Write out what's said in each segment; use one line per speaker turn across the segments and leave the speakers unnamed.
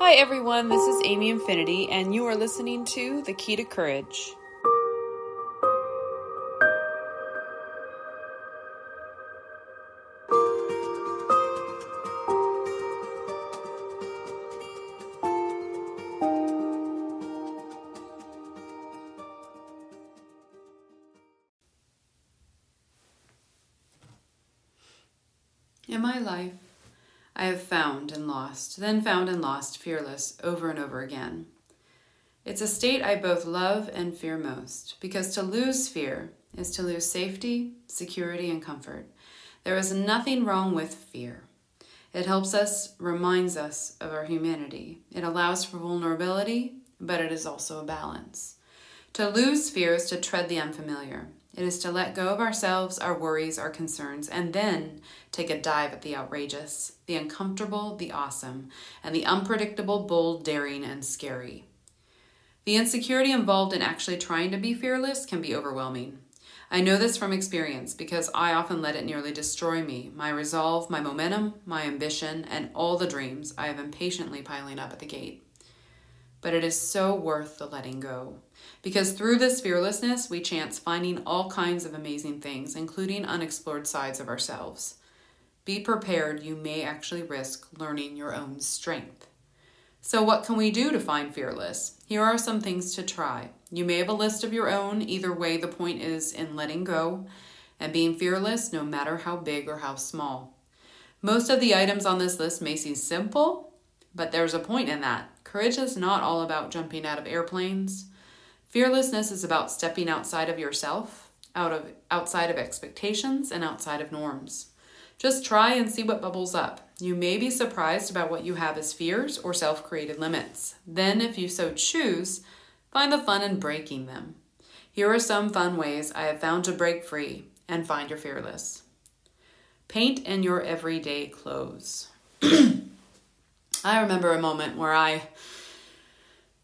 Hi, everyone. This is Amy Infinity, and you are listening to The Key to Courage. Then found and lost fearless over and over again. It's a state I both love and fear most, because to lose fear is to lose safety, security, and comfort. There is nothing wrong with fear. It helps us, reminds us of our humanity. It allows for vulnerability, but it is also a balance. To lose fear is to tread the unfamiliar. It is to let go of ourselves, our worries, our concerns, and then take a dive at the outrageous, the uncomfortable, the awesome, and the unpredictable, bold, daring, and scary. The insecurity involved in actually trying to be fearless can be overwhelming. I know this from experience because I often let it nearly destroy me, my resolve, my momentum, my ambition, and all the dreams I have impatiently piling up at the gate but it is so worth the letting go. Because through this fearlessness, we chance finding all kinds of amazing things, including unexplored sides of ourselves. Be prepared, you may actually risk learning your own strength. So, what can we do to find fearless? Here are some things to try. You may have a list of your own. Either way, the point is in letting go and being fearless, no matter how big or how small. Most of the items on this list may seem simple, but there's a point in that. Courage is not all about jumping out of airplanes. Fearlessness is about stepping outside of yourself, out of outside of expectations and outside of norms. Just try and see what bubbles up. You may be surprised about what you have as fears or self-created limits. Then if you so choose, find the fun in breaking them. Here are some fun ways I have found to break free and find your fearless. Paint in your everyday clothes. I remember a moment where I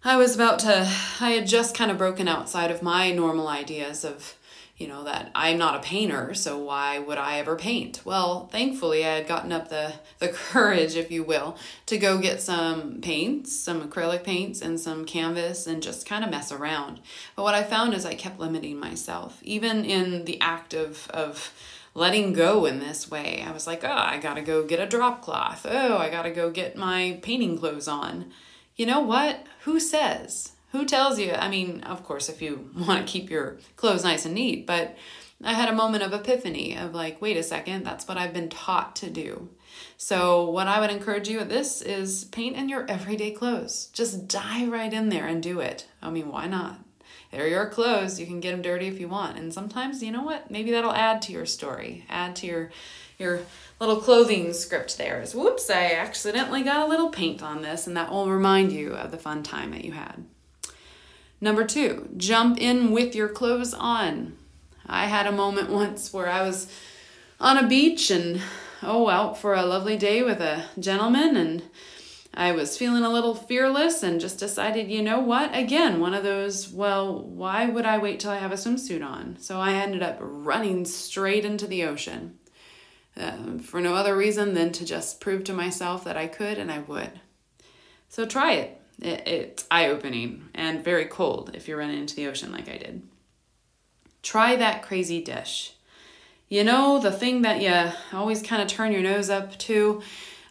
I was about to I had just kind of broken outside of my normal ideas of you know that I'm not a painter, so why would I ever paint? Well, thankfully I had gotten up the the courage, if you will, to go get some paints, some acrylic paints and some canvas and just kind of mess around. But what I found is I kept limiting myself even in the act of of letting go in this way. I was like, oh, I gotta go get a drop cloth. Oh, I gotta go get my painting clothes on. You know what? Who says? Who tells you? I mean, of course, if you want to keep your clothes nice and neat, but I had a moment of epiphany of like, wait a second, that's what I've been taught to do. So, what I would encourage you at this is paint in your everyday clothes. Just dive right in there and do it. I mean, why not? They're your clothes. You can get them dirty if you want. And sometimes, you know what? Maybe that'll add to your story, add to your your little clothing script there is whoops, I accidentally got a little paint on this, and that will remind you of the fun time that you had. Number two, jump in with your clothes on. I had a moment once where I was on a beach and oh, out for a lovely day with a gentleman, and I was feeling a little fearless and just decided, you know what? Again, one of those, well, why would I wait till I have a swimsuit on? So I ended up running straight into the ocean uh, for no other reason than to just prove to myself that I could and I would. So try it. it it's eye opening and very cold if you're running into the ocean like I did. Try that crazy dish. You know, the thing that you always kind of turn your nose up to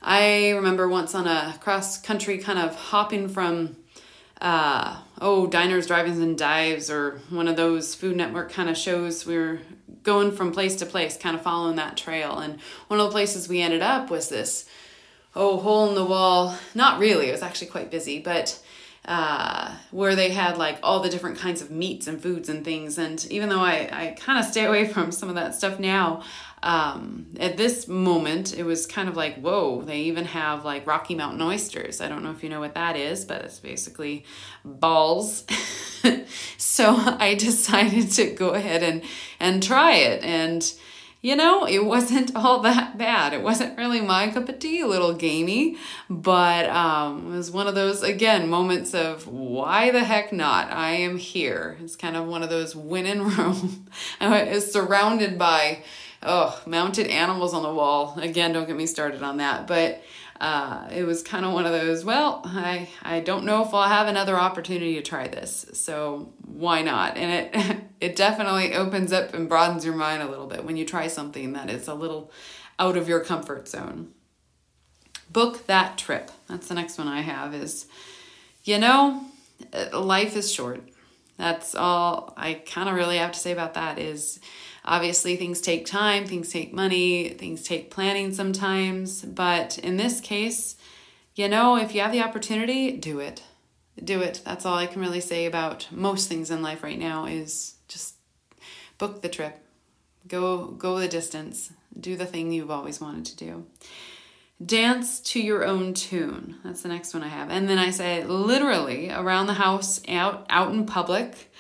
I remember once on a cross country kind of hopping from uh, oh diners, drive-ins, and dives, or one of those Food Network kind of shows. We were going from place to place, kind of following that trail, and one of the places we ended up was this oh hole in the wall. Not really, it was actually quite busy, but uh, where they had like all the different kinds of meats and foods and things. And even though I, I kind of stay away from some of that stuff now, um, at this moment, it was kind of like, whoa, they even have like Rocky Mountain oysters. I don't know if you know what that is, but it's basically balls. so I decided to go ahead and, and try it. And, you know, it wasn't all that bad. It wasn't really my cup of tea, a little gamey, but um, it was one of those, again, moments of why the heck not? I am here. It's kind of one of those win in Rome. I was surrounded by oh, mounted animals on the wall. Again, don't get me started on that. But uh, it was kind of one of those, well, I, I don't know if I'll have another opportunity to try this, so why not? And it, it definitely opens up and broadens your mind a little bit when you try something that is a little out of your comfort zone. Book that trip. That's the next one I have is, you know, uh, life is short. That's all I kind of really have to say about that is Obviously, things take time, things take money, things take planning sometimes. But in this case, you know, if you have the opportunity, do it. Do it. That's all I can really say about most things in life right now is just book the trip. Go go the distance. Do the thing you've always wanted to do. Dance to your own tune. That's the next one I have. And then I say literally around the house, out out in public.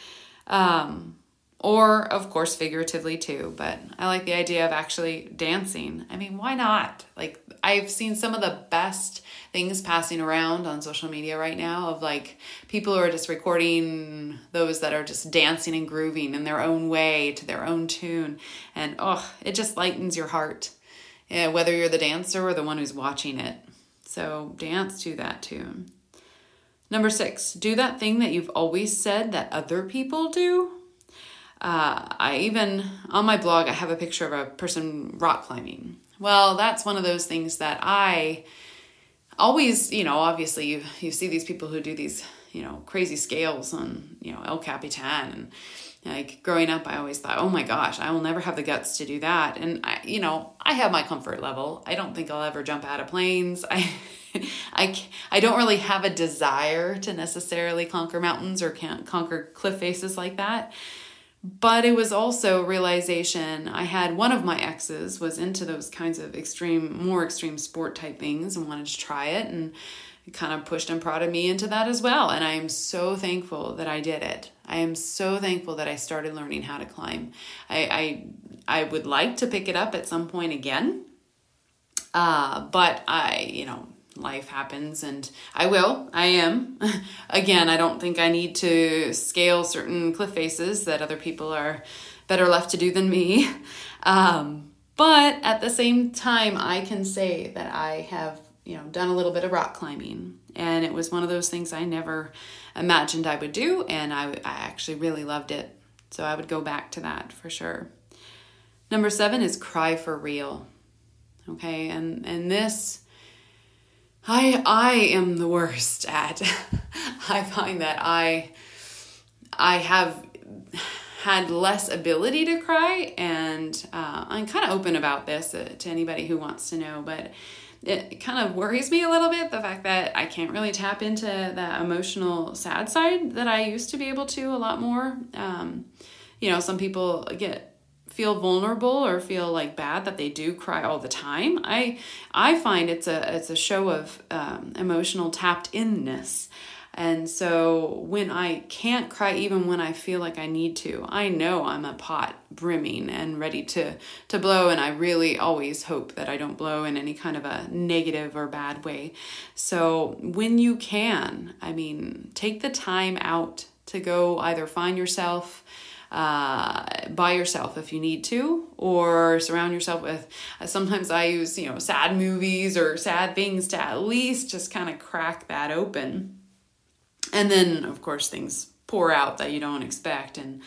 Um, or of course figuratively too but i like the idea of actually dancing. I mean why not? Like i've seen some of the best things passing around on social media right now of like people who are just recording those that are just dancing and grooving in their own way to their own tune. And oh it just lightens your heart yeah, whether you're the dancer or the one who's watching it. So dance to that tune. Number six do that thing that you've always said that other people do uh, I even, on my blog, I have a picture of a person rock climbing. Well, that's one of those things that I always, you know, obviously you, you see these people who do these, you know, crazy scales on, you know, El Capitan and like growing up, I always thought, oh my gosh, I will never have the guts to do that. And I, you know, I have my comfort level. I don't think I'll ever jump out of planes. I, I, I don't really have a desire to necessarily conquer mountains or can't conquer cliff faces like that but it was also a realization i had one of my exes was into those kinds of extreme more extreme sport type things and wanted to try it and it kind of pushed and prodded me into that as well. And i am so thankful that i did it. I am so thankful that i started learning how to climb. I i, I would like to pick it up at some point again. Uh, but i you know life happens and I will. I am. Again, I don't think I need to scale certain cliff faces that other people are better left to do than me. Um, but at the same time, I can say that I have, you know, done a little bit of rock climbing and it was one of those things I never imagined I would do and I, I actually really loved it. So I would go back to that for sure. Number seven is cry for real. Okay, and and this I I am the worst at. I find that I I have had less ability to cry, and uh, I'm kind of open about this uh, to anybody who wants to know, but it kind of worries me a little bit the fact that I can't really tap into that emotional sad side that I used to be able to a lot more. Um, you know, some people get feel vulnerable or feel like bad that they do cry all the time. I I find it's a it's a show of um, emotional tapped inness. And so when I can't cry even when I feel like I need to, I know I'm a pot brimming and ready to to blow and I really always hope that I don't blow in any kind of a negative or bad way. So when you can, I mean, take the time out to go either find yourself uh, by yourself if you need to, or surround yourself with. Uh, sometimes I use, you know, sad movies or sad things to at least just kind of crack that open. And then, of course, things pour out that you don't expect. And,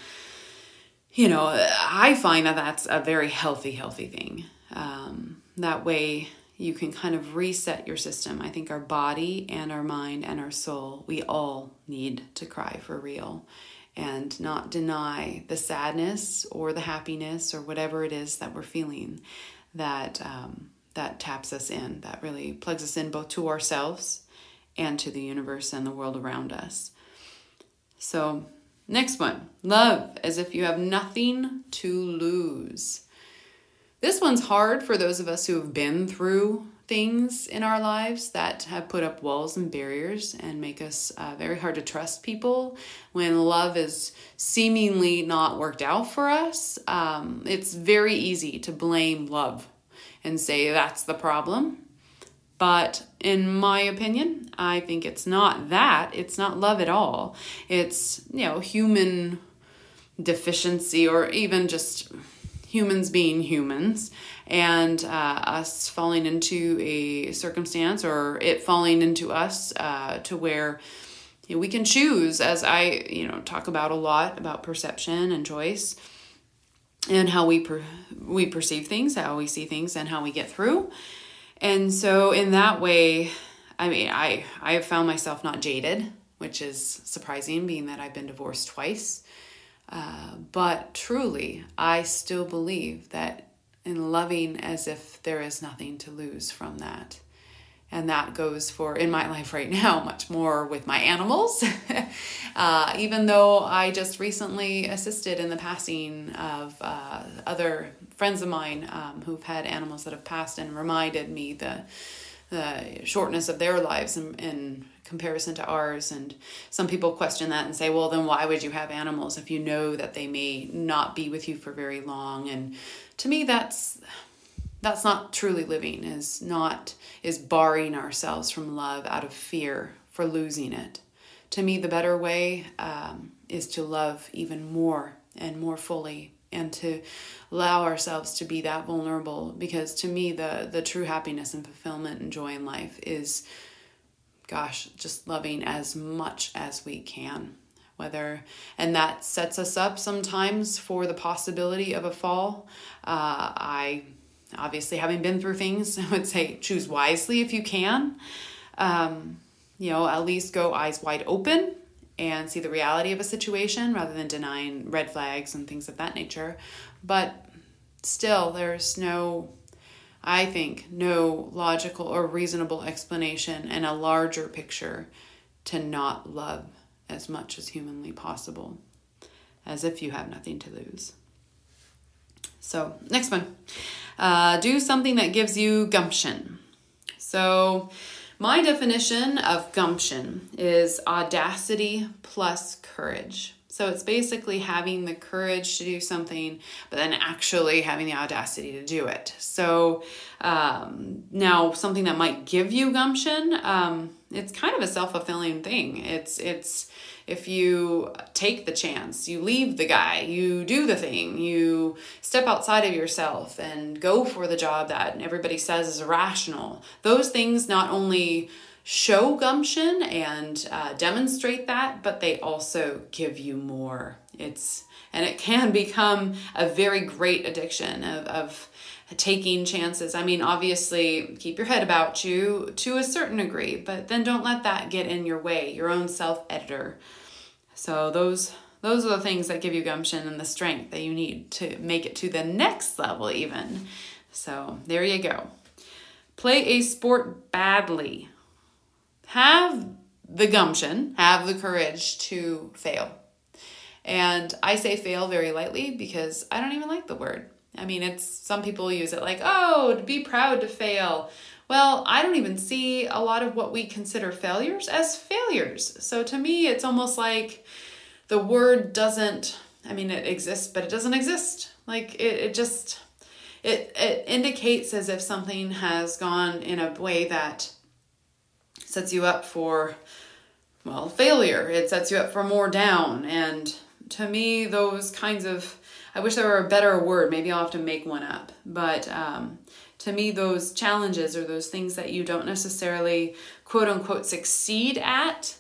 you know, I find that that's a very healthy, healthy thing. Um, that way, you can kind of reset your system. I think our body and our mind and our soul, we all need to cry for real and not deny the sadness or the happiness or whatever it is that we're feeling that um, that taps us in that really plugs us in both to ourselves and to the universe and the world around us. So next one love as if you have nothing to lose. This one's hard for those of us who have been through things in our lives that have put up walls and barriers and make us uh, very hard to trust people when love is seemingly not worked out for us. Um, it's very easy to blame love and say that's the problem. But in my opinion, I think it's not that. It's not love at all. It's, you know, human deficiency or even just humans being humans and uh, us falling into a circumstance or it falling into us uh, to where you know, we can choose as i you know talk about a lot about perception and choice and how we per- we perceive things how we see things and how we get through. And so in that way i mean i i have found myself not jaded which is surprising being that i've been divorced twice uh, but truly, I still believe that in loving as if there is nothing to lose from that. And that goes for, in my life right now, much more with my animals. uh, even though I just recently assisted in the passing of uh, other friends of mine um, who've had animals that have passed and reminded me the, the shortness of their lives and, and comparison to ours. And some people question that and say, well, then why would you have animals if you know that they may not be with you for very long? And to me, that's that's not truly living is not is barring ourselves from love out of fear for losing it to me the better way um, is to love even more and more fully and to allow ourselves to be that vulnerable because to me the the true happiness and fulfillment and joy in life is gosh, just loving as much as we can. Whether, and that sets us up sometimes for the possibility of a fall. Uh, I, obviously, having been through things, I would say choose wisely if you can. Um, you know, at least go eyes wide open and see the reality of a situation rather than denying red flags and things of that nature. But still, there's no I think, no logical or reasonable explanation and a larger picture to not love as much as humanly possible, as if you have nothing to lose. So, next one uh, do something that gives you gumption. So, my definition of gumption is audacity plus courage. So it's basically having the courage to do something, but then actually having the audacity to do it. So um, now something that might give you gumption, um, it's kind of a self fulfilling thing. It's it's if you take the chance, you leave the guy, you do the thing, you step outside of yourself and go for the job that everybody says is irrational. Those things not only show gumption and uh, demonstrate that, but they also give you more. It's and it can become a very great addiction of, of taking chances. I mean, obviously, keep your head about you to a certain degree, but then don't let that get in your way, your own self editor. So, those. Those are the things that give you gumption and the strength that you need to make it to the next level, even. So, there you go. Play a sport badly have the gumption, have the courage to fail. And I say fail very lightly because I don't even like the word. I mean, it's some people use it like, oh, to be proud to fail. Well, I don't even see a lot of what we consider failures as failures. So to me, it's almost like the word doesn't, I mean, it exists, but it doesn't exist. Like it, it just, it, it indicates as if something has gone in a way that sets you up for well failure. It sets you up for more down. And to me those kinds of i wish there were a better word. Maybe i'll have to make one up. But um, to me those challenges or those things that you don't necessarily quote unquote succeed at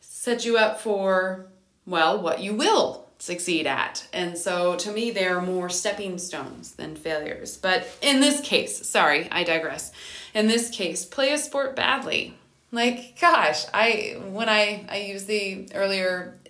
set you up for well what you will succeed at. And so to me they're more stepping stones than failures. But in this case sorry i digress. In this case play a sport badly like, gosh, I when I I used the earlier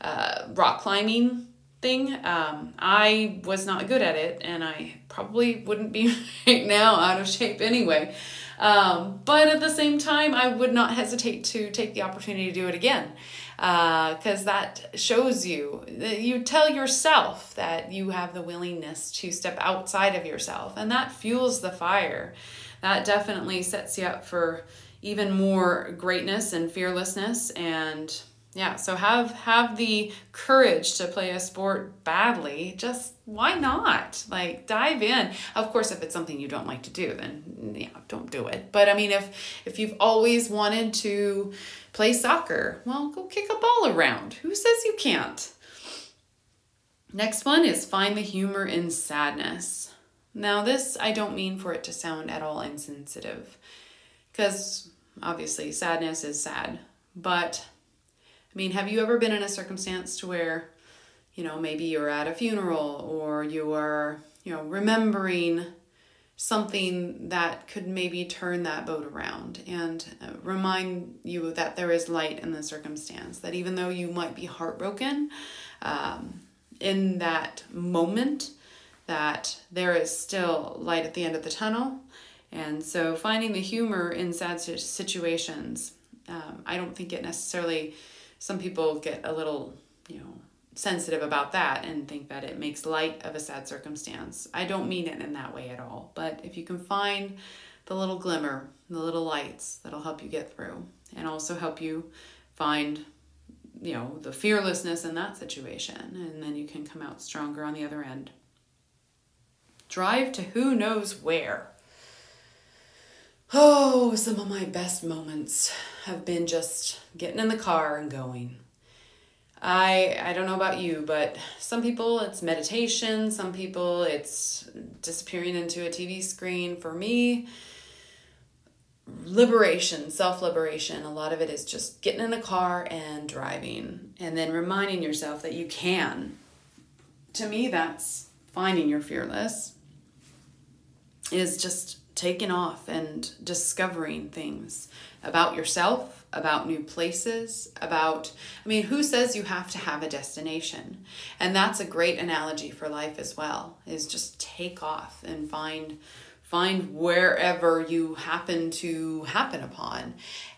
uh, rock climbing thing, um, I was not good at it, and I probably wouldn't be right now out of shape anyway. Um, but at the same time, I would not hesitate to take the opportunity to do it again because uh, that shows you that you tell yourself that you have the willingness to step outside of yourself, and that fuels the fire. That definitely sets you up for even more greatness and fearlessness. And yeah so have have the courage to play a sport badly. Just why not? Like dive in. Of course if it's something you don't like to do then yeah don't do it. But i mean if if you've always wanted to play soccer well go kick a ball around. Who says you can't? Next one is find the humor in sadness. Now, this I don't mean for it to sound at all insensitive, because obviously sadness is sad. But I mean, have you ever been in a circumstance to where, you know, maybe you're at a funeral or you are, you know, remembering something that could maybe turn that boat around and uh, remind you that there is light in the circumstance, that even though you might be heartbroken um, in that moment, that there is still light at the end of the tunnel. And so finding the humor in sad situations, um, I don't think it necessarily, some people get a little, you know, sensitive about that and think that it makes light of a sad circumstance. I don't mean it in that way at all. But if you can find the little glimmer, the little lights that'll help you get through and also help you find you know the fearlessness in that situation and then you can come out stronger on the other end drive to who knows where oh some of my best moments have been just getting in the car and going I I don't know about you, but some people it's meditation, some people it's disappearing into a TV screen. For me, liberation, self-liberation, a lot of it is just getting in the car and driving and then reminding yourself that you can. To me, that's finding your fearless is just taking off and discovering things about yourself about new places, about, I mean, who says you have to have a destination? And that's a great analogy for life as well, is just take off and find find wherever you happen to happen upon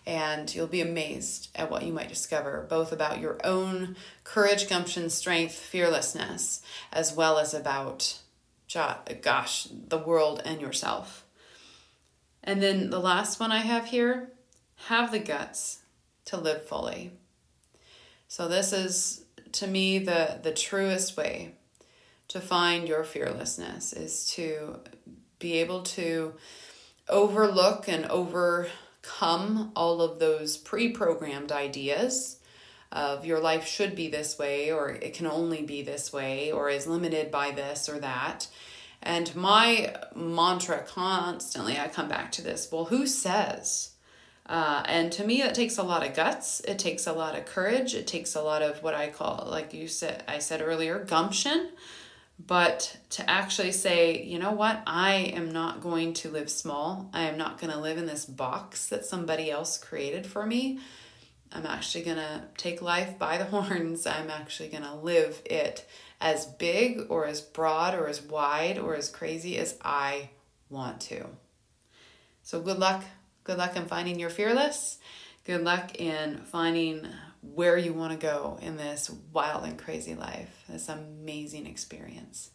and you'll be amazed at what you might discover both about your own courage gumption strength fearlessness as well as about gosh the world and yourself and then the last one i have here have the guts to live fully. So this is to me the the truest way to find your fearlessness is to be able to overlook and overcome all of those pre-programmed ideas of your life should be this way or it can only be this way or is limited by this or that. And my mantra constantly, I come back to this well, who says uh, and to me, that takes a lot of guts. It takes a lot of courage. It takes a lot of what I call, like you said, I said earlier, gumption. But to actually say, you know what, I am not going to live small. I am not going to live in this box that somebody else created for me. I'm actually going to take life by the horns. I'm actually going to live it as big or as broad or as wide or as crazy as I want to. So, good luck Good luck in finding your fearless. Good luck in finding where you want to go in this wild and crazy life, this amazing experience.